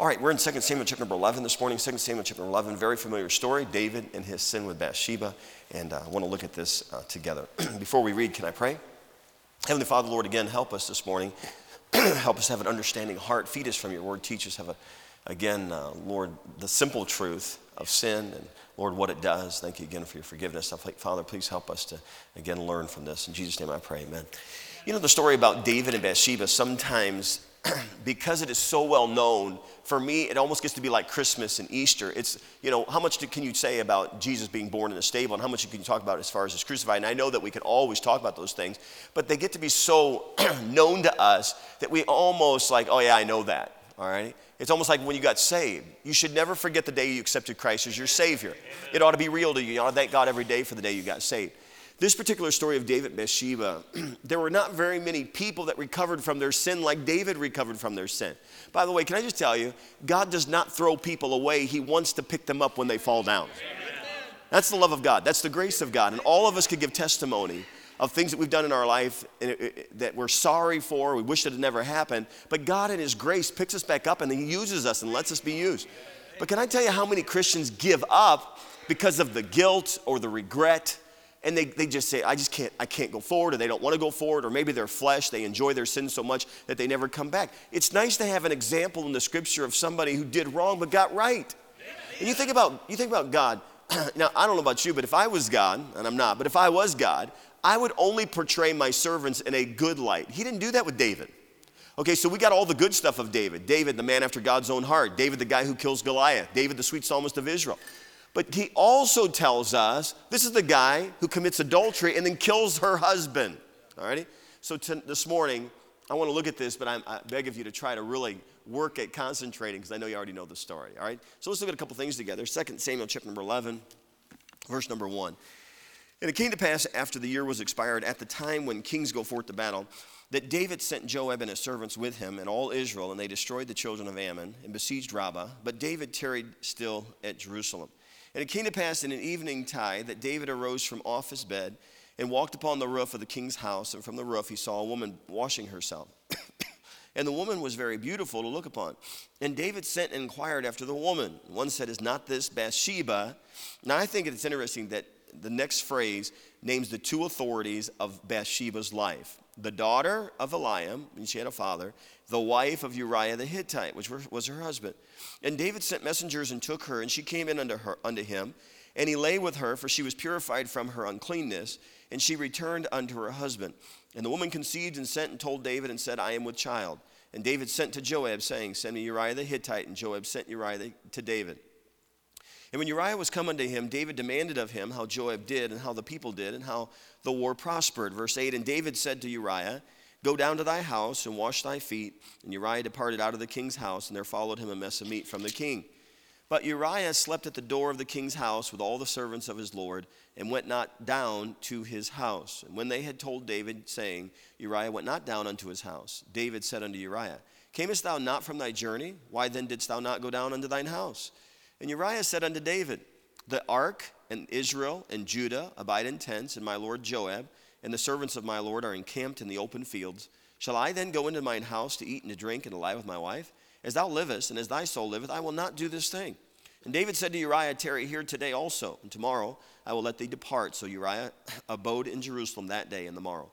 All right, we're in 2 Samuel chapter number 11 this morning. 2 Samuel chapter 11, very familiar story David and his sin with Bathsheba. And uh, I want to look at this uh, together. Before we read, can I pray? Heavenly Father, Lord, again, help us this morning. help us have an understanding heart. Feed us from your word. Teach us, have a, again, uh, Lord, the simple truth of sin and, Lord, what it does. Thank you again for your forgiveness. Father, please help us to, again, learn from this. In Jesus' name I pray, amen. You know the story about David and Bathsheba, sometimes because it is so well known, for me, it almost gets to be like Christmas and Easter. It's, you know, how much can you say about Jesus being born in a stable and how much can you talk about as far as his crucified? And I know that we can always talk about those things, but they get to be so known to us that we almost like, oh yeah, I know that, all right? It's almost like when you got saved. You should never forget the day you accepted Christ as your Savior. It ought to be real to you. You ought to thank God every day for the day you got saved. This particular story of David Bathsheba, there were not very many people that recovered from their sin like David recovered from their sin. By the way, can I just tell you, God does not throw people away, He wants to pick them up when they fall down. That's the love of God, that's the grace of God. And all of us could give testimony of things that we've done in our life uh, uh, that we're sorry for, we wish it had never happened, but God in His grace picks us back up and He uses us and lets us be used. But can I tell you how many Christians give up because of the guilt or the regret? And they, they just say, I just can't, I can't go forward, or they don't want to go forward, or maybe their flesh, they enjoy their sin so much that they never come back. It's nice to have an example in the scripture of somebody who did wrong but got right. And you think about, you think about God. now, I don't know about you, but if I was God, and I'm not, but if I was God, I would only portray my servants in a good light. He didn't do that with David. Okay, so we got all the good stuff of David. David, the man after God's own heart. David, the guy who kills Goliath. David, the sweet psalmist of Israel. But he also tells us this is the guy who commits adultery and then kills her husband. All righty? So to, this morning, I want to look at this, but I'm, i beg of you to try to really work at concentrating because I know you already know the story. All right? So let's look at a couple things together. 2 Samuel chapter number 11, verse number 1. And it came to pass after the year was expired, at the time when kings go forth to battle, that David sent Joab and his servants with him and all Israel, and they destroyed the children of Ammon and besieged Rabbah. But David tarried still at Jerusalem. And it came to pass in an evening tide that David arose from off his bed and walked upon the roof of the king's house, and from the roof he saw a woman washing herself. and the woman was very beautiful to look upon. And David sent and inquired after the woman. One said, Is not this Bathsheba? Now I think it's interesting that the next phrase names the two authorities of Bathsheba's life the daughter of Eliam, and she had a father, the wife of Uriah the Hittite, which was her husband. And David sent messengers and took her, and she came in unto, her, unto him. And he lay with her, for she was purified from her uncleanness, and she returned unto her husband. And the woman conceived and sent and told David and said, I am with child. And David sent to Joab, saying, Send me Uriah the Hittite. And Joab sent Uriah to David. And when Uriah was come unto him, David demanded of him how Joab did, and how the people did, and how the war prospered. Verse 8 And David said to Uriah, Go down to thy house and wash thy feet. And Uriah departed out of the king's house, and there followed him a mess of meat from the king. But Uriah slept at the door of the king's house with all the servants of his Lord, and went not down to his house. And when they had told David, saying, Uriah went not down unto his house, David said unto Uriah, Camest thou not from thy journey? Why then didst thou not go down unto thine house? And Uriah said unto David, The ark and Israel and Judah abide in tents, and my lord Joab and the servants of my Lord are encamped in the open fields. Shall I then go into mine house to eat and to drink and to lie with my wife? As thou livest, and as thy soul liveth, I will not do this thing. And David said to Uriah, Tarry here today also, and tomorrow I will let thee depart. So Uriah abode in Jerusalem that day and the morrow.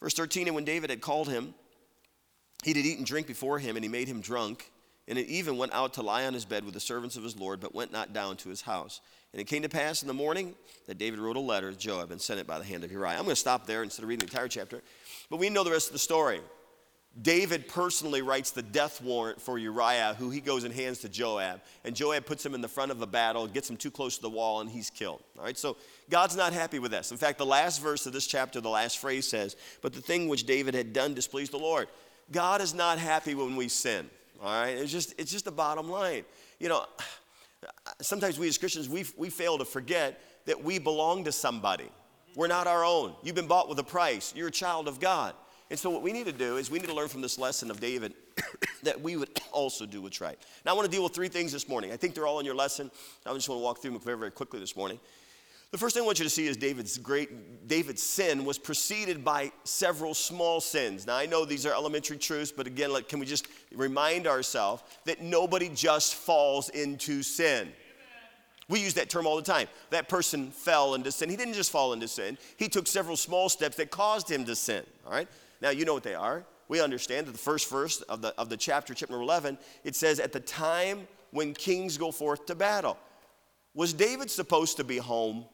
Verse 13 And when David had called him, he did eat and drink before him, and he made him drunk. And it even went out to lie on his bed with the servants of his Lord, but went not down to his house. And it came to pass in the morning that David wrote a letter to Joab and sent it by the hand of Uriah. I'm going to stop there instead of reading the entire chapter. But we know the rest of the story. David personally writes the death warrant for Uriah, who he goes and hands to Joab. And Joab puts him in the front of a battle, gets him too close to the wall, and he's killed. All right, so God's not happy with this. In fact, the last verse of this chapter, the last phrase says, But the thing which David had done displeased the Lord. God is not happy when we sin. All right, it's just, it's just the bottom line. You know, sometimes we as Christians, we, we fail to forget that we belong to somebody. We're not our own. You've been bought with a price. You're a child of God. And so, what we need to do is we need to learn from this lesson of David that we would also do what's right. Now, I want to deal with three things this morning. I think they're all in your lesson. I just want to walk through them very, very quickly this morning. The first thing I want you to see is David's great David's sin was preceded by several small sins. Now I know these are elementary truths, but again, like, can we just remind ourselves that nobody just falls into sin. We use that term all the time. That person fell into sin. He didn't just fall into sin. He took several small steps that caused him to sin. All right? Now you know what they are. We understand that the first verse of the, of the chapter, chapter number 11, it says, At the time when kings go forth to battle. Was David supposed to be home?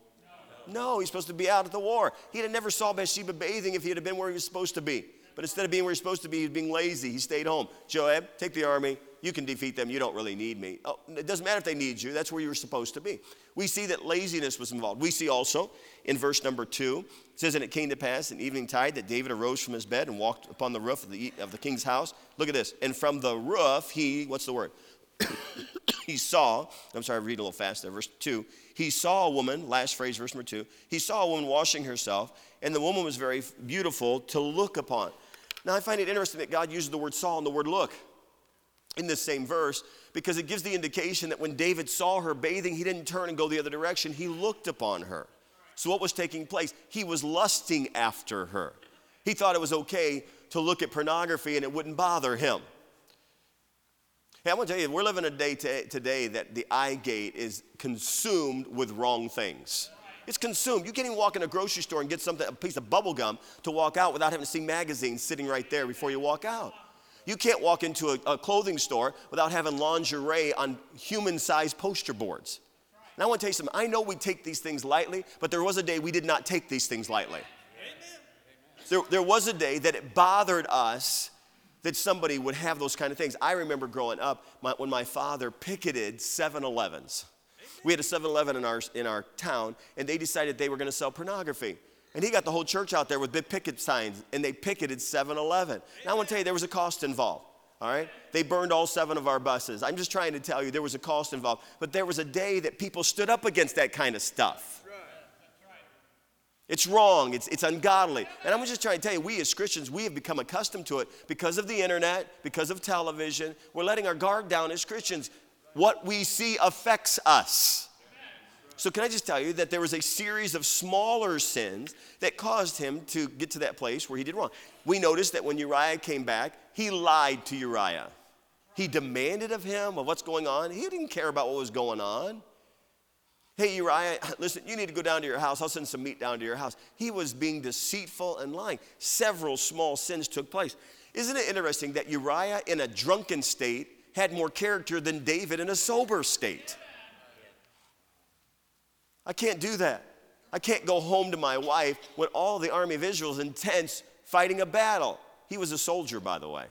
No, he's supposed to be out at the war. He'd have never saw Bathsheba bathing if he had been where he was supposed to be. But instead of being where he's supposed to be, he's being lazy. He stayed home. Joab, take the army. You can defeat them. You don't really need me. Oh, it doesn't matter if they need you. That's where you were supposed to be. We see that laziness was involved. We see also in verse number two, it says, And it came to pass in evening tide that David arose from his bed and walked upon the roof of the, of the king's house. Look at this. And from the roof, he, what's the word? he saw, I'm sorry, I read a little fast there, verse 2. He saw a woman, last phrase, verse number 2. He saw a woman washing herself, and the woman was very beautiful to look upon. Now, I find it interesting that God uses the word saw and the word look in this same verse because it gives the indication that when David saw her bathing, he didn't turn and go the other direction, he looked upon her. So, what was taking place? He was lusting after her. He thought it was okay to look at pornography and it wouldn't bother him. Hey, I want to tell you, we're living a day today that the eye gate is consumed with wrong things. It's consumed. You can't even walk in a grocery store and get something, a piece of bubble gum to walk out without having to see magazines sitting right there before you walk out. You can't walk into a, a clothing store without having lingerie on human sized poster boards. And I want to tell you something. I know we take these things lightly, but there was a day we did not take these things lightly. There, there was a day that it bothered us that somebody would have those kind of things. I remember growing up my, when my father picketed 7 Elevens. We had a 7 Eleven in our, in our town, and they decided they were going to sell pornography. And he got the whole church out there with big picket signs, and they picketed 7 Eleven. Now, I want to tell you, there was a cost involved. All right? They burned all seven of our buses. I'm just trying to tell you there was a cost involved. But there was a day that people stood up against that kind of stuff. It's wrong, it's, it's ungodly. And I'm just trying to tell you, we as Christians, we have become accustomed to it because of the internet, because of television. We're letting our guard down as Christians. What we see affects us. So, can I just tell you that there was a series of smaller sins that caused him to get to that place where he did wrong? We noticed that when Uriah came back, he lied to Uriah. He demanded of him of what's going on. He didn't care about what was going on. Hey, Uriah, listen, you need to go down to your house. I'll send some meat down to your house. He was being deceitful and lying. Several small sins took place. Isn't it interesting that Uriah, in a drunken state, had more character than David in a sober state? I can't do that. I can't go home to my wife when all the army of Israel is intense fighting a battle. He was a soldier, by the way.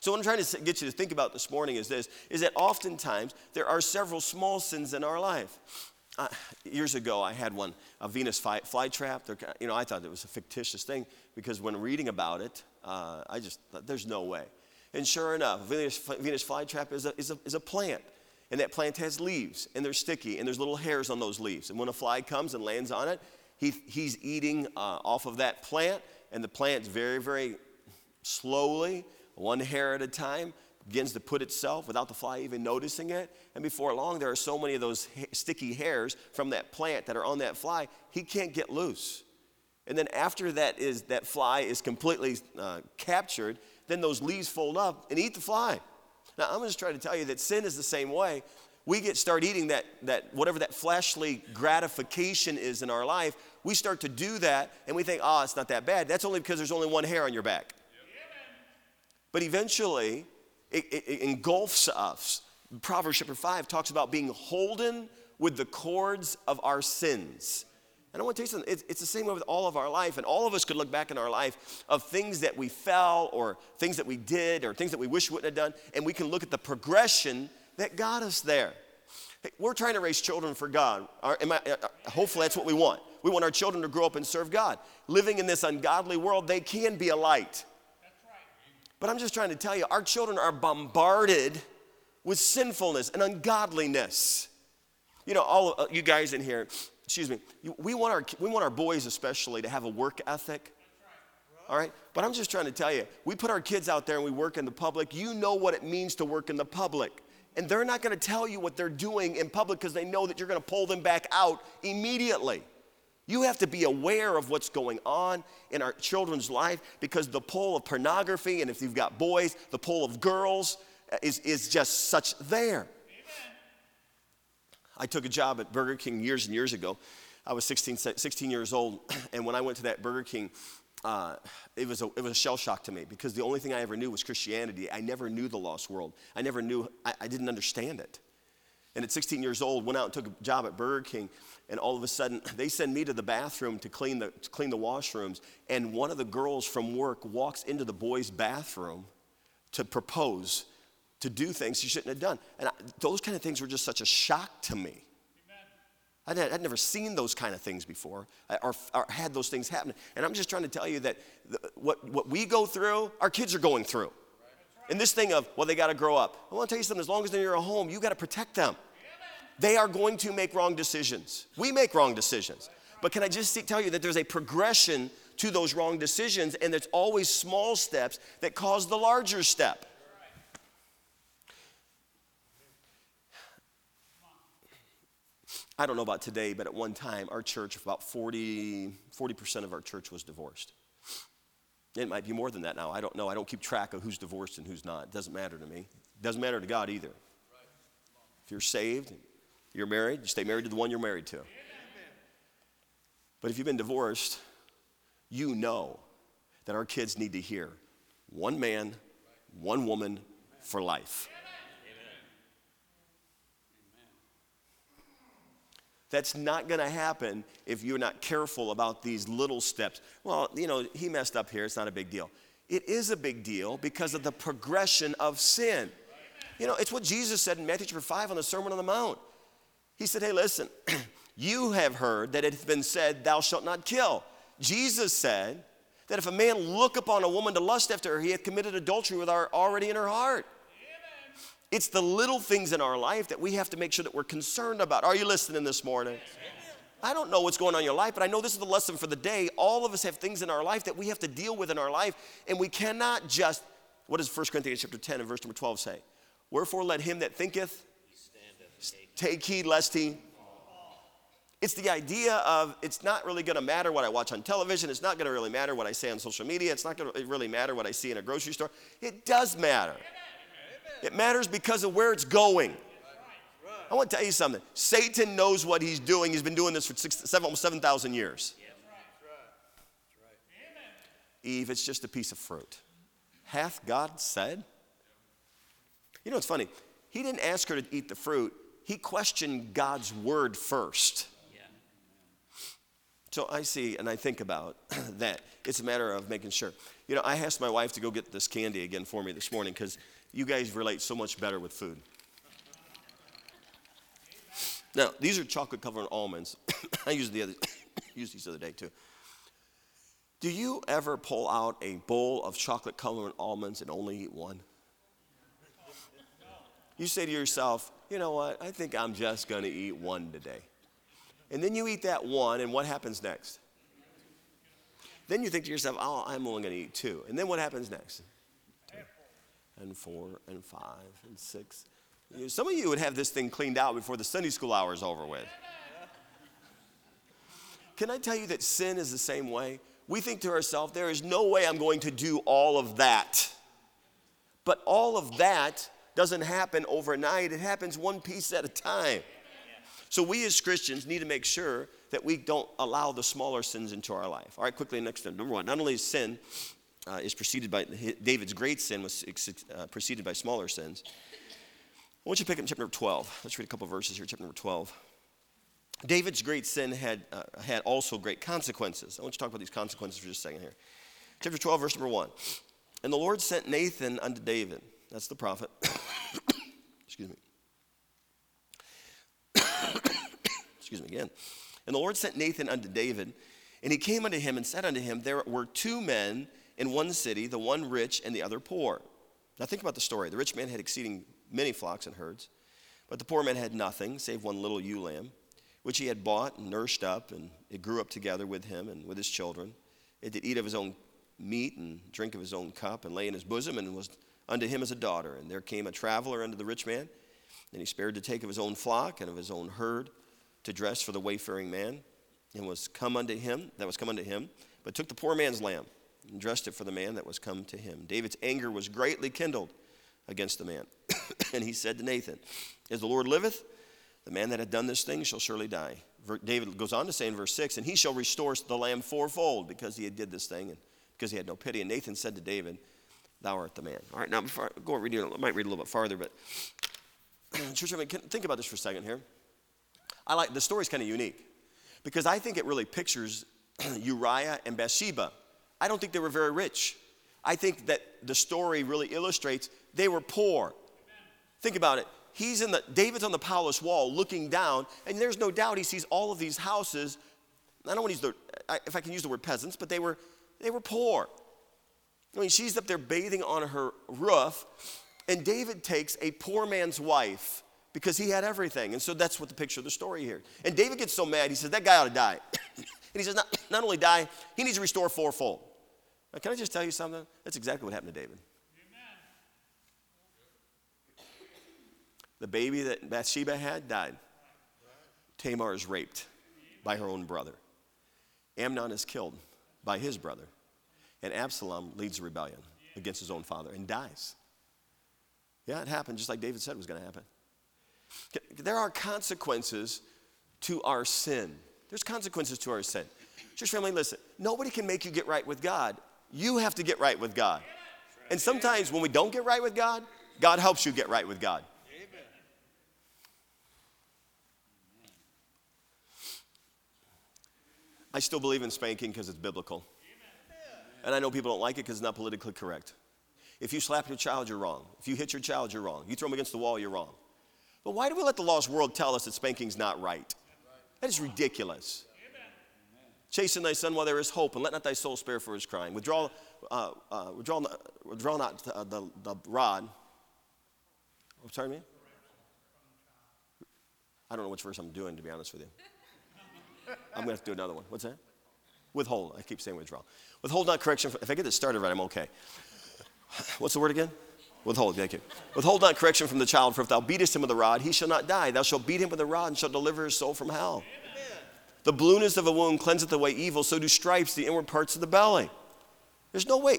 So what I'm trying to get you to think about this morning is this, is that oftentimes there are several small sins in our life. Uh, years ago, I had one, a Venus fly, flytrap. You know, I thought it was a fictitious thing because when reading about it, uh, I just thought, there's no way. And sure enough, Venus, Venus flytrap is a, is, a, is a plant. And that plant has leaves, and they're sticky, and there's little hairs on those leaves. And when a fly comes and lands on it, he, he's eating uh, off of that plant, and the plant's very, very slowly one hair at a time, begins to put itself without the fly even noticing it. And before long, there are so many of those ha- sticky hairs from that plant that are on that fly, he can't get loose. And then after that is that fly is completely uh, captured, then those leaves fold up and eat the fly. Now I'm just trying to tell you that sin is the same way. We get start eating that that whatever that fleshly gratification is in our life, we start to do that and we think, oh, it's not that bad. That's only because there's only one hair on your back. But eventually, it, it, it engulfs us. Proverbs chapter 5 talks about being holden with the cords of our sins. And I want to tell you something, it's, the same way with all of our life. And all of us could look back in our life of things that we fell or things that we did or things that we wish we wouldn't have done. And we can look at the progression that got us there. Hey, we're trying to raise children for God. Our, I, uh, hopefully, that's what we want. We want our children to grow up and serve God. Living in this ungodly world, they can be a light. But I'm just trying to tell you, our children are bombarded with sinfulness and ungodliness. You know, all uh, you guys in here, excuse me, we want, our, we want our boys especially to have a work ethic. All right? But I'm just trying to tell you, we put our kids out there and we work in the public. You know what it means to work in the public. And they're not going to tell you what they're doing in public because they know that you're going to pull them back out immediately. You have to be aware of what's going on in our children's life because the pull of pornography, and if you've got boys, the pull of girls is, is just such there. I took a job at Burger King years and years ago. I was 16, 16 years old, and when I went to that Burger King, uh, it, was a, it was a shell shock to me because the only thing I ever knew was Christianity. I never knew the lost world. I never knew, I, I didn't understand it. And at 16 years old, went out and took a job at Burger King, and all of a sudden, they send me to the bathroom to clean the, to clean the washrooms. And one of the girls from work walks into the boys' bathroom to propose, to do things she shouldn't have done. And I, those kind of things were just such a shock to me. I'd, I'd, never seen those kind of things before or, or, had those things happen. And I'm just trying to tell you that the, what, what we go through, our kids are going through. And this thing of, well, they got to grow up. I want to tell you something, as long as they're in your home, you got to protect them. They are going to make wrong decisions. We make wrong decisions. But can I just tell you that there's a progression to those wrong decisions, and there's always small steps that cause the larger step. I don't know about today, but at one time, our church, about 40, 40% of our church was divorced. It might be more than that now. I don't know. I don't keep track of who's divorced and who's not. It doesn't matter to me. It doesn't matter to God either. If you're saved, you're married, you stay married to the one you're married to. But if you've been divorced, you know that our kids need to hear one man, one woman for life. That's not going to happen if you're not careful about these little steps. Well, you know, he messed up here. It's not a big deal. It is a big deal because of the progression of sin. You know, it's what Jesus said in Matthew chapter 5 on the Sermon on the Mount. He said, Hey, listen, you have heard that it has been said, Thou shalt not kill. Jesus said that if a man look upon a woman to lust after her, he hath committed adultery with her already in her heart. It's the little things in our life that we have to make sure that we're concerned about. Are you listening this morning? I don't know what's going on in your life, but I know this is the lesson for the day. All of us have things in our life that we have to deal with in our life, and we cannot just, what does 1 Corinthians chapter 10 and verse number 12 say? Wherefore let him that thinketh take heed lest he it's the idea of it's not really going to matter what I watch on television. It's not going to really matter what I say on social media. It's not going to really matter what I see in a grocery store. It does matter. It matters because of where it's going. I want to tell you something. Satan knows what he's doing. He's been doing this for six, seven, almost 7,000 years. Eve, it's just a piece of fruit. Hath God said? You know, it's funny. He didn't ask her to eat the fruit, he questioned God's word first. So I see and I think about that. It's a matter of making sure. You know, I asked my wife to go get this candy again for me this morning because you guys relate so much better with food. Now, these are chocolate covered almonds. I used, the other, used these the other day too. Do you ever pull out a bowl of chocolate covered almonds and only eat one? You say to yourself, you know what? I think I'm just going to eat one today. And then you eat that one, and what happens next? Then you think to yourself, oh, I'm only going to eat two. And then what happens next? And four and five and six. You know, some of you would have this thing cleaned out before the Sunday school hour is over with. Can I tell you that sin is the same way? We think to ourselves, there is no way I'm going to do all of that. But all of that doesn't happen overnight, it happens one piece at a time. So we as Christians need to make sure that we don't allow the smaller sins into our life. All right, quickly, next one. number one. Not only is sin uh, is preceded by David's great sin was uh, preceded by smaller sins. I want you to pick up chapter number 12. Let's read a couple verses here, chapter number 12. David's great sin had, uh, had also great consequences. I want you to talk about these consequences for just a second here. Chapter 12, verse number 1. And the Lord sent Nathan unto David. That's the prophet. Excuse me. Excuse me again. And the Lord sent Nathan unto David, and he came unto him and said unto him, There were two men in one city, the one rich and the other poor. Now think about the story. The rich man had exceeding many flocks and herds, but the poor man had nothing save one little ewe lamb, which he had bought and nursed up, and it grew up together with him and with his children. It did eat of his own meat and drink of his own cup, and lay in his bosom, and was unto him as a daughter. And there came a traveler unto the rich man, And he spared to take of his own flock and of his own herd to dress for the wayfaring man, and was come unto him, that was come unto him, but took the poor man's lamb and dressed it for the man that was come to him. David's anger was greatly kindled against the man. and he said to Nathan, As the Lord liveth, the man that had done this thing shall surely die. David goes on to say in verse 6, And he shall restore the lamb fourfold because he had did this thing and because he had no pity. And Nathan said to David, Thou art the man. All right, now before I go reading, I might read a little bit farther, but church, I mean, think about this for a second here. I like the story's kind of unique because I think it really pictures Uriah and Bathsheba. I don't think they were very rich. I think that the story really illustrates they were poor. Amen. Think about it. He's in the David's on the palace wall looking down, and there's no doubt he sees all of these houses. I don't want to use the if I can use the word peasants, but they were they were poor. I mean, she's up there bathing on her roof, and David takes a poor man's wife because he had everything. And so that's what the picture of the story here. And David gets so mad, he says, That guy ought to die. and he says, not, not only die, he needs to restore fourfold. Now, can I just tell you something? That's exactly what happened to David. Amen. The baby that Bathsheba had died. Tamar is raped by her own brother. Amnon is killed by his brother. And Absalom leads a rebellion against his own father and dies. Yeah, it happened just like David said was going to happen. There are consequences to our sin. There's consequences to our sin. Church family, listen, nobody can make you get right with God. You have to get right with God. And sometimes when we don't get right with God, God helps you get right with God. I still believe in spanking because it's biblical. And I know people don't like it because it's not politically correct. If you slap your child, you're wrong. If you hit your child, you're wrong. You throw them against the wall, you're wrong. But why do we let the lost world tell us that spanking's not right? That is ridiculous. Chasten thy son while there is hope, and let not thy soul spare for his crying. Withdraw, uh, uh, withdraw, withdraw not uh, the, the rod. Oh, sorry, me? I don't know which verse I'm doing, to be honest with you. I'm going to have to do another one. What's that? Withhold. I keep saying withdraw. Withhold not correction. If I get this started right, I'm okay. What's the word again? Withhold, thank you. Withhold not correction from the child, for if thou beatest him with a rod, he shall not die. Thou shalt beat him with a rod and shalt deliver his soul from hell. The blueness of a wound cleanseth away evil, so do stripes the inward parts of the belly. There's no way,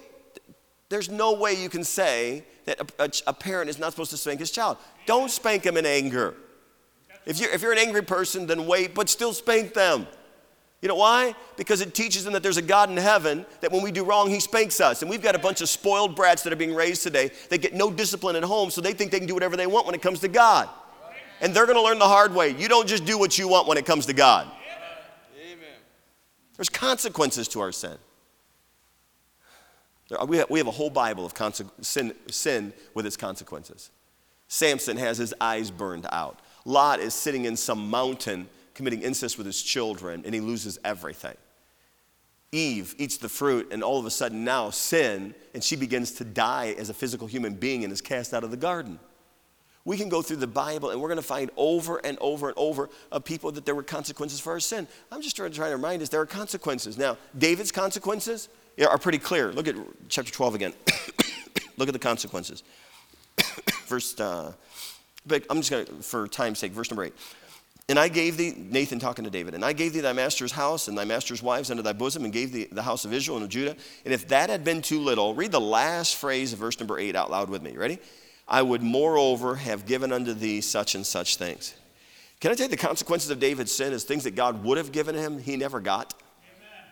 there's no way you can say that a, a, a parent is not supposed to spank his child. Don't spank him in anger. If you're, if you're an angry person, then wait, but still spank them. You know why? Because it teaches them that there's a God in heaven, that when we do wrong, He spanks us. And we've got a bunch of spoiled brats that are being raised today. They get no discipline at home, so they think they can do whatever they want when it comes to God. And they're going to learn the hard way. You don't just do what you want when it comes to God. There's consequences to our sin. We have, we have a whole Bible of sin, sin with its consequences. Samson has his eyes burned out. Lot is sitting in some mountain committing incest with his children, and he loses everything. Eve eats the fruit, and all of a sudden now sin, and she begins to die as a physical human being and is cast out of the garden. We can go through the Bible and we're going to find over and over and over of people that there were consequences for our sin. I'm just trying to, remind us there are consequences. Now, David's consequences are pretty clear. Look at chapter 12 again. Look at the consequences. Verse, uh, I'm just going to, for time's sake, verse number 8. And I gave thee, Nathan talking to David, and I gave thee thy master's house and thy master's wives under thy bosom, and gave thee the house of Israel and of Judah. And if that had been too little, read the last phrase of verse number eight out loud with me. Ready? I would moreover have given unto thee such and such things. Can I tell you the consequences of David's sin is things that God would have given him, he never got? Amen.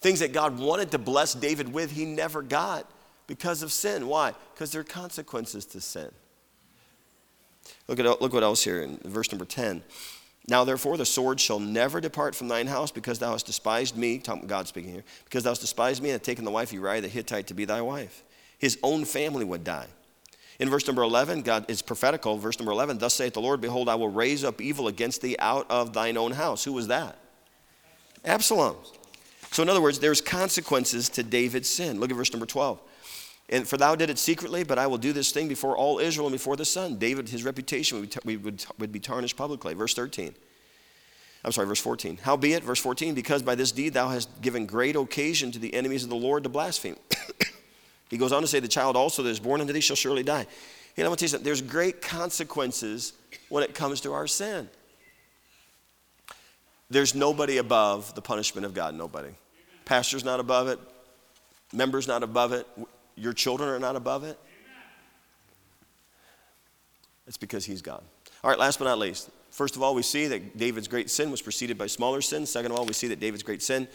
Things that God wanted to bless David with, he never got because of sin. Why? Because there are consequences to sin. Look, at, look what else here in verse number 10. Now, therefore, the sword shall never depart from thine house because thou hast despised me, God speaking here, because thou hast despised me and hast taken the wife of Uriah the Hittite to be thy wife. His own family would die. In verse number 11, God is prophetical. Verse number 11, thus saith the Lord, Behold, I will raise up evil against thee out of thine own house. Who was that? Absalom. So, in other words, there's consequences to David's sin. Look at verse number 12. And for thou did it secretly, but I will do this thing before all Israel and before the sun. David, his reputation would be, would, be tarnished publicly. Verse 13. I'm sorry, verse 14. Howbeit, verse 14, because by this deed thou hast given great occasion to the enemies of the Lord to blaspheme. He goes on to say, The child also that is born unto thee shall surely die. Know, I'm going to tell you something. There's great consequences when it comes to our sin. There's nobody above the punishment of God. Nobody. Pastor's not above it. Members not above it. Your children are not above it. It's because He's God. All right, last but not least. First of all, we see that David's great sin was preceded by smaller sins. Second of all, we see that David's great sin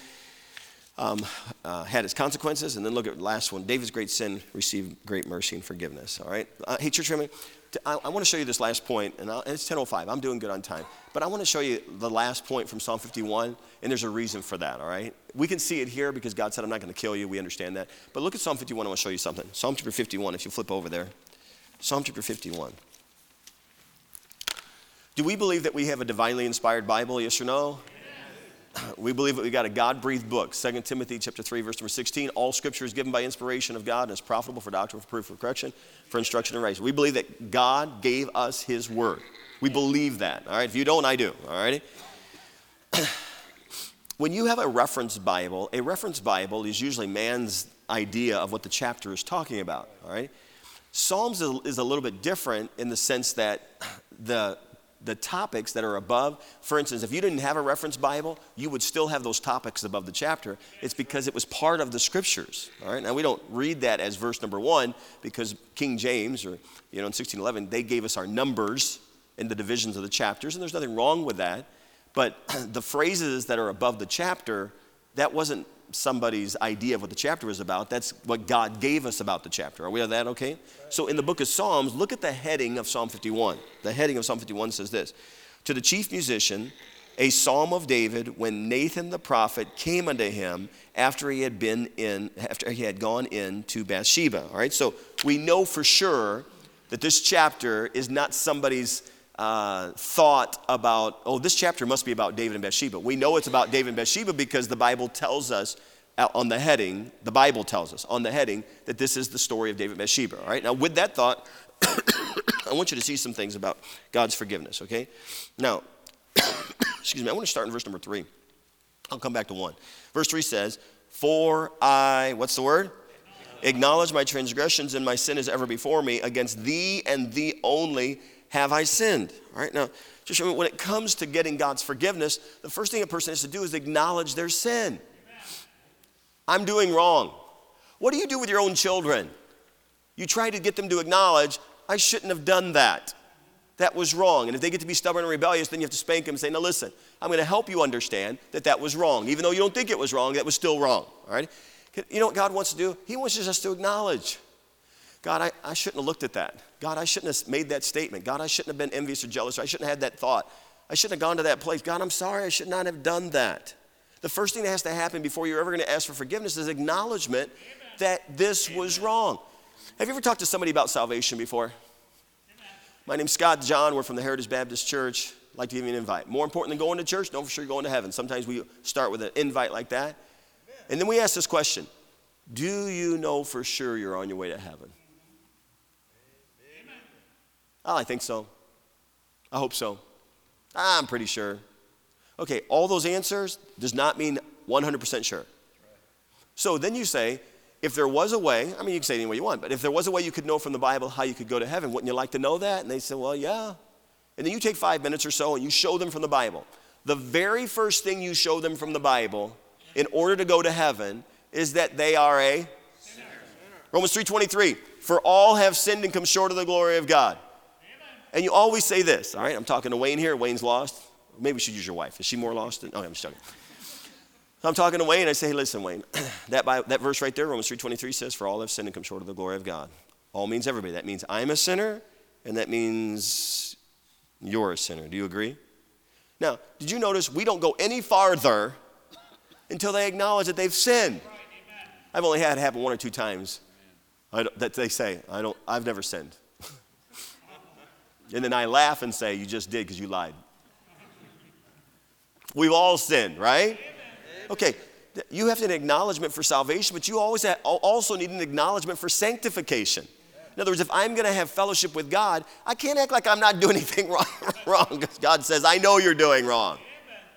um, uh, had its consequences. And then look at the last one. David's great sin received great mercy and forgiveness. All right? Uh, hey, church family, I, I want to show you this last point, and, and it's 10.05. I'm doing good on time. But I want to show you the last point from Psalm 51, and there's a reason for that, all right? We can see it here because God said, I'm not going to kill you. We understand that. But look at Psalm 51. I want to show you something. Psalm chapter 51, if you flip over there. Psalm chapter 51. Do we believe that we have a divinely inspired Bible, yes or no? We believe that we got a God-breathed book, 2 Timothy chapter 3, verse number 16. All scripture is given by inspiration of God and is profitable for doctrine, for proof, for correction, for instruction and righteousness. We believe that God gave us his word. We believe that. All right. If you don't, I do. All right. when you have a reference Bible, a reference Bible is usually man's idea of what the chapter is talking about. All right. Psalms is a little bit different in the sense that the the topics that are above. For instance, if you didn't have a reference Bible, you would still have those topics above the chapter. It's because it was part of the scriptures. All right. Now we don't read that as verse number one because King James or you know in 1611 they gave us our numbers in the divisions of the chapters, and there's nothing wrong with that. But the phrases that are above the chapter, that wasn't somebody's idea of what the chapter is about. That's what God gave us about the chapter. Are we on that okay? So in the book of Psalms, look at the heading of Psalm 51. The heading of Psalm 51 says this To the chief musician, a psalm of David when Nathan the prophet came unto him after he had been in after he had gone in to Bathsheba. All right, so we know for sure that this chapter is not somebody's uh, thought about, oh, this chapter must be about David and Bathsheba. We know it's about David and Bathsheba because the Bible tells us uh, on the heading, the Bible tells us on the heading that this is the story of David and Bathsheba. All right, now with that thought, I want you to see some things about God's forgiveness, okay? Now, excuse me, I want to start in verse number three. I'll come back to one. Verse three says, For I, what's the word? Acknowledge my transgressions and my sin is ever before me. Against thee and thee only have I sinned? All right, now, just remember, when it comes to getting God's forgiveness, the first thing a person has to do is acknowledge their sin. I'm doing wrong. What do you do with your own children? You try to get them to acknowledge, I shouldn't have done that. That was wrong. And if they get to be stubborn and rebellious, then you have to spank them and say, Now listen, I'm going to help you understand that that was wrong. Even though you don't think it was wrong, that was still wrong. All right? You know what God wants to do? He wants us to acknowledge. God, I, I shouldn't have looked at that. God, I shouldn't have made that statement. God, I shouldn't have been envious or jealous. Or I shouldn't have had that thought. I shouldn't have gone to that place. God, I'm sorry. I should not have done that. The first thing that has to happen before you're ever going to ask for forgiveness is acknowledgement Amen. that this Amen. was wrong. Have you ever talked to somebody about salvation before? Amen. My name's Scott John. We're from the Heritage Baptist Church. I'd like to give you an invite. More important than going to church, know for sure you're going to heaven. Sometimes we start with an invite like that. And then we ask this question Do you know for sure you're on your way to heaven? Oh, I think so. I hope so. I'm pretty sure. Okay, all those answers does not mean 100% sure. So then you say, if there was a way, I mean, you can say any way you want, but if there was a way you could know from the Bible how you could go to heaven, wouldn't you like to know that? And they say, well, yeah. And then you take five minutes or so and you show them from the Bible. The very first thing you show them from the Bible in order to go to heaven is that they are a sinner. Romans 3:23, for all have sinned and come short of the glory of God. And you always say this, all right? I'm talking to Wayne here. Wayne's lost. Maybe we should use your wife. Is she more lost? Than, oh, I'm just joking. I'm talking to Wayne. I say, hey, listen, Wayne, that, Bible, that verse right there, Romans 3.23 says, for all have sinned and come short of the glory of God. All means everybody. That means I'm a sinner, and that means you're a sinner. Do you agree? Now, did you notice we don't go any farther until they acknowledge that they've sinned? I've only had it happen one or two times that they say, I don't, I've never sinned. And then I laugh and say, You just did because you lied. We've all sinned, right? Okay, you have an acknowledgement for salvation, but you always also need an acknowledgement for sanctification. In other words, if I'm going to have fellowship with God, I can't act like I'm not doing anything wrong, wrong because God says, I know you're doing wrong.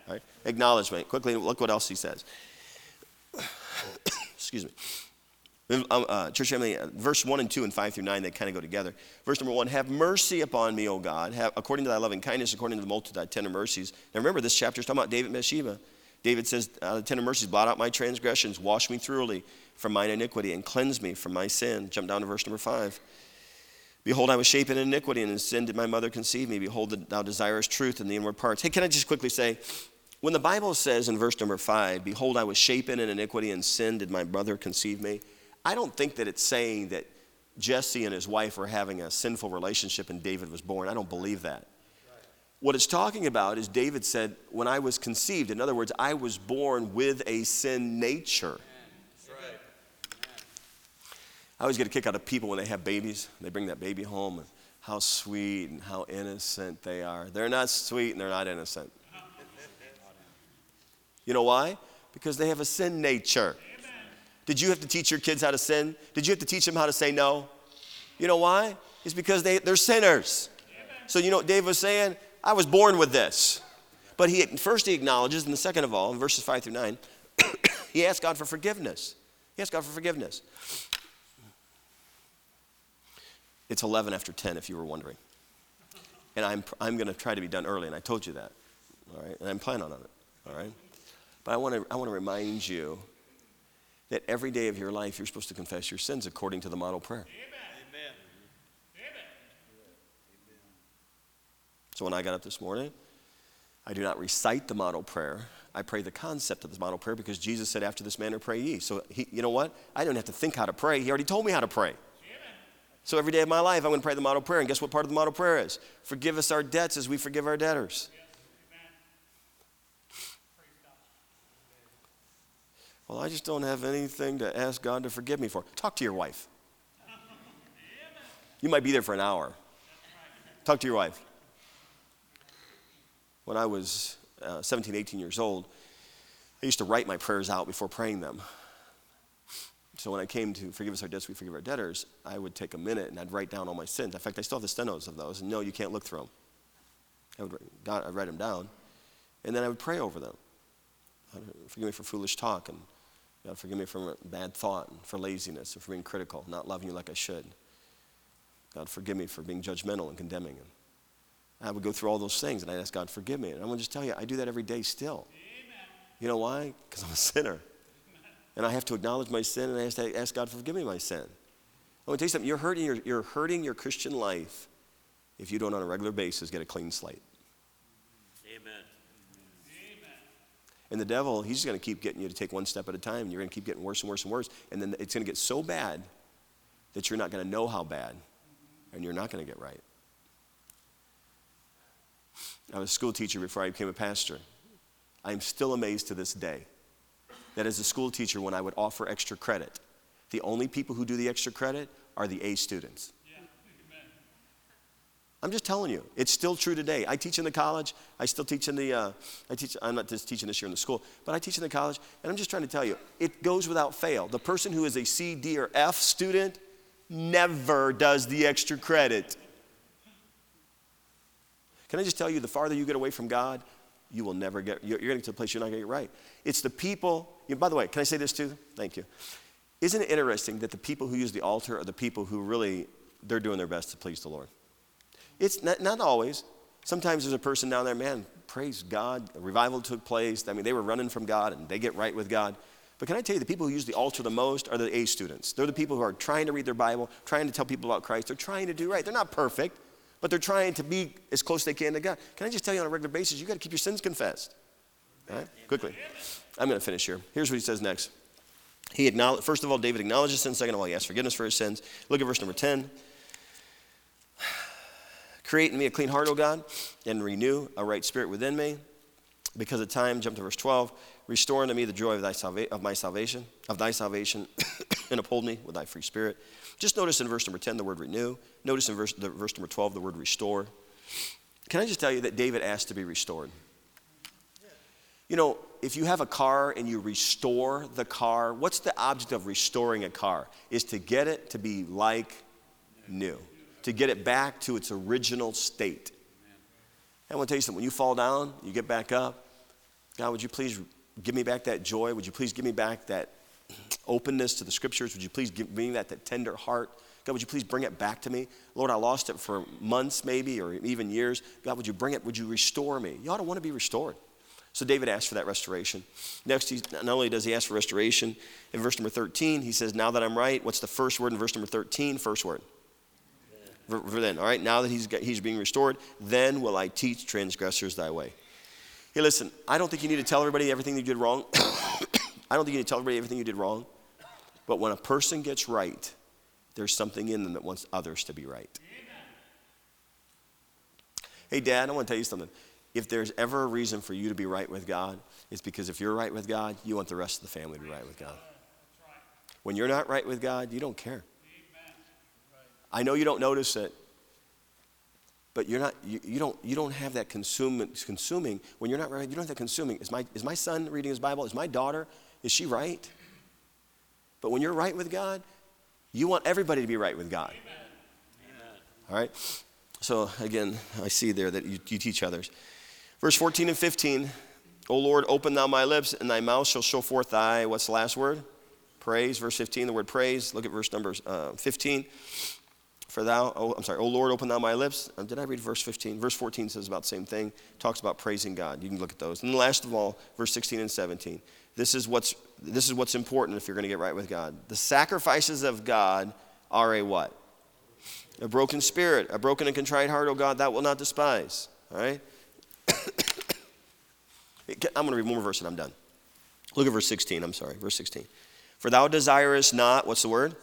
Right? Acknowledgement. Quickly, look what else he says. Excuse me. Um, uh, church family, uh, verse 1 and 2 and 5 through 9, they kind of go together. Verse number 1 Have mercy upon me, O God, have, according to thy loving kindness, according to the multitude of thy tender mercies. Now remember, this chapter is talking about David and Bathsheba. David says, uh, Tender mercies, blot out my transgressions, wash me thoroughly from mine iniquity, and cleanse me from my sin. Jump down to verse number 5. Behold, I was shapen in iniquity, and in sin did my mother conceive me. Behold, thou desirest truth in the inward parts. Hey, can I just quickly say, when the Bible says in verse number 5, Behold, I was shapen in iniquity, and sin did my mother conceive me, I don't think that it's saying that Jesse and his wife were having a sinful relationship and David was born. I don't believe that. What it's talking about is David said, When I was conceived, in other words, I was born with a sin nature. I always get a kick out of people when they have babies. They bring that baby home and how sweet and how innocent they are. They're not sweet and they're not innocent. You know why? Because they have a sin nature. Did you have to teach your kids how to sin? Did you have to teach them how to say no? You know why? It's because they, they're sinners. So, you know what Dave was saying? I was born with this. But he, first he acknowledges, and the second of all, in verses 5 through 9, he asked God for forgiveness. He asked God for forgiveness. It's 11 after 10, if you were wondering. And I'm, I'm going to try to be done early, and I told you that. All right? And I'm planning on it. All right? But I want to I want to remind you that every day of your life you're supposed to confess your sins according to the model prayer. Amen. Amen. So when I got up this morning, I do not recite the model prayer. I pray the concept of the model prayer because Jesus said, After this manner pray ye. So he, you know what? I don't have to think how to pray. He already told me how to pray. So every day of my life, I'm going to pray the model prayer. And guess what part of the model prayer is? Forgive us our debts as we forgive our debtors. Well, I just don't have anything to ask God to forgive me for. Talk to your wife. You might be there for an hour. Talk to your wife. When I was uh, 17, 18 years old, I used to write my prayers out before praying them. So when I came to forgive us our debts, we forgive our debtors, I would take a minute and I'd write down all my sins. In fact, I still have the stenos of those. And no, you can't look through them. I would God, I'd write them down, and then I would pray over them. Forgive me for foolish talk and God, forgive me for bad thought and for laziness and for being critical, not loving you like I should. God, forgive me for being judgmental and condemning. him. I would go through all those things and I'd ask God, forgive me. And I'm going to just tell you, I do that every day still. Amen. You know why? Because I'm a sinner. Amen. And I have to acknowledge my sin and I have to ask God to forgive me my sin. I want to tell you something. You're hurting your, you're hurting your Christian life if you don't, on a regular basis, get a clean slate. And the devil, he's just going to keep getting you to take one step at a time. And you're going to keep getting worse and worse and worse. And then it's going to get so bad that you're not going to know how bad and you're not going to get right. I was a school teacher before I became a pastor. I am still amazed to this day that as a school teacher, when I would offer extra credit, the only people who do the extra credit are the A students. I'm just telling you, it's still true today. I teach in the college. I still teach in the, uh, I teach, I'm not just teaching this year in the school, but I teach in the college. And I'm just trying to tell you, it goes without fail. The person who is a C, D, or F student never does the extra credit. Can I just tell you, the farther you get away from God, you will never get, you're, you're getting to a place you're not going to get right. It's the people, you, by the way, can I say this too? Thank you. Isn't it interesting that the people who use the altar are the people who really, they're doing their best to please the Lord? It's not, not always. Sometimes there's a person down there, man, praise God, a revival took place. I mean, they were running from God and they get right with God. But can I tell you, the people who use the altar the most are the A students. They're the people who are trying to read their Bible, trying to tell people about Christ. They're trying to do right. They're not perfect, but they're trying to be as close as they can to God. Can I just tell you on a regular basis, you got to keep your sins confessed. All right? Quickly. I'm going to finish here. Here's what he says next. He acknowledged, first of all, David acknowledges sin. Second of all, he asks forgiveness for his sins. Look at verse number 10. Create in me a clean heart, O God, and renew a right spirit within me. Because of time, jump to verse 12. Restore unto me the joy of, thy salva- of my salvation, of thy salvation, and uphold me with thy free spirit. Just notice in verse number 10 the word renew. Notice in verse, the, verse number 12 the word restore. Can I just tell you that David asked to be restored? You know, if you have a car and you restore the car, what's the object of restoring a car? Is to get it to be like new to get it back to its original state. I want to tell you something. When you fall down, you get back up. God, would you please give me back that joy? Would you please give me back that openness to the scriptures. Would you please give me that, that tender heart? God, would you please bring it back to me? Lord, I lost it for months maybe or even years. God, would you bring it? Would you restore me? You ought to want to be restored. So David asked for that restoration. Next, he, not only does he ask for restoration, in verse number 13, he says, Now that I'm right, what's the first word in verse number 13? First word. For, for then, all right, now that he's, got, he's being restored, then will I teach transgressors thy way. Hey, listen, I don't think you need to tell everybody everything you did wrong. I don't think you need to tell everybody everything you did wrong. But when a person gets right, there's something in them that wants others to be right. Hey, Dad, I want to tell you something. If there's ever a reason for you to be right with God, it's because if you're right with God, you want the rest of the family to be right with God. When you're not right with God, you don't care. I know you don't notice it, but you're not, you, you, don't, you don't have that consuming, consuming. When you're not right, you don't have that consuming. Is my, is my son reading his Bible? Is my daughter, is she right? But when you're right with God, you want everybody to be right with God. Amen. All right? So again, I see there that you, you teach others. Verse 14 and 15, O Lord, open thou my lips, and thy mouth shall show forth thy, what's the last word? Praise. Verse 15, the word praise. Look at verse number uh, 15. For thou, oh, I'm sorry, O Lord, open thou my lips. Um, did I read verse 15? Verse 14 says about the same thing, talks about praising God. You can look at those. And last of all, verse 16 and 17. This is what's, this is what's important if you're going to get right with God. The sacrifices of God are a what? A broken spirit, a broken and contrite heart, O God, that will not despise. All right? I'm going to read one more verse and I'm done. Look at verse 16. I'm sorry, verse 16. For thou desirest not, what's the word?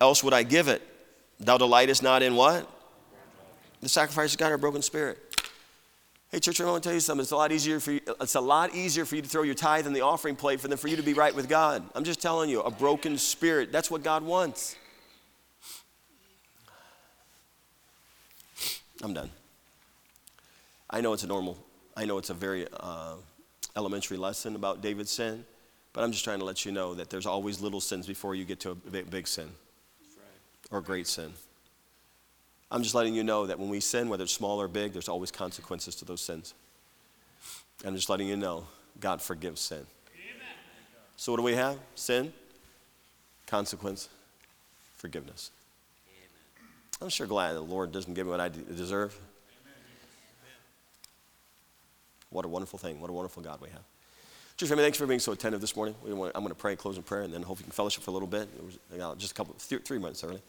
Else would I give it. Thou delightest not in what? The sacrifice of God or a broken spirit. Hey, church, I want to tell you something. It's a lot easier for you. It's a lot easier for you to throw your tithe in the offering plate than for you to be right with God. I'm just telling you, a broken spirit. That's what God wants. I'm done. I know it's a normal. I know it's a very uh, elementary lesson about David's sin, but I'm just trying to let you know that there's always little sins before you get to a big, big sin or great sin. I'm just letting you know that when we sin, whether it's small or big, there's always consequences to those sins. I'm just letting you know God forgives sin. Amen. So, what do we have? Sin, consequence, forgiveness. Amen. I'm sure glad the Lord doesn't give me what I deserve. Amen. What a wonderful thing. What a wonderful God we have. Church family, thanks for being so attentive this morning. I'm going to pray, close in prayer, and then hope you can fellowship for a little bit. It was, just a couple, three months early.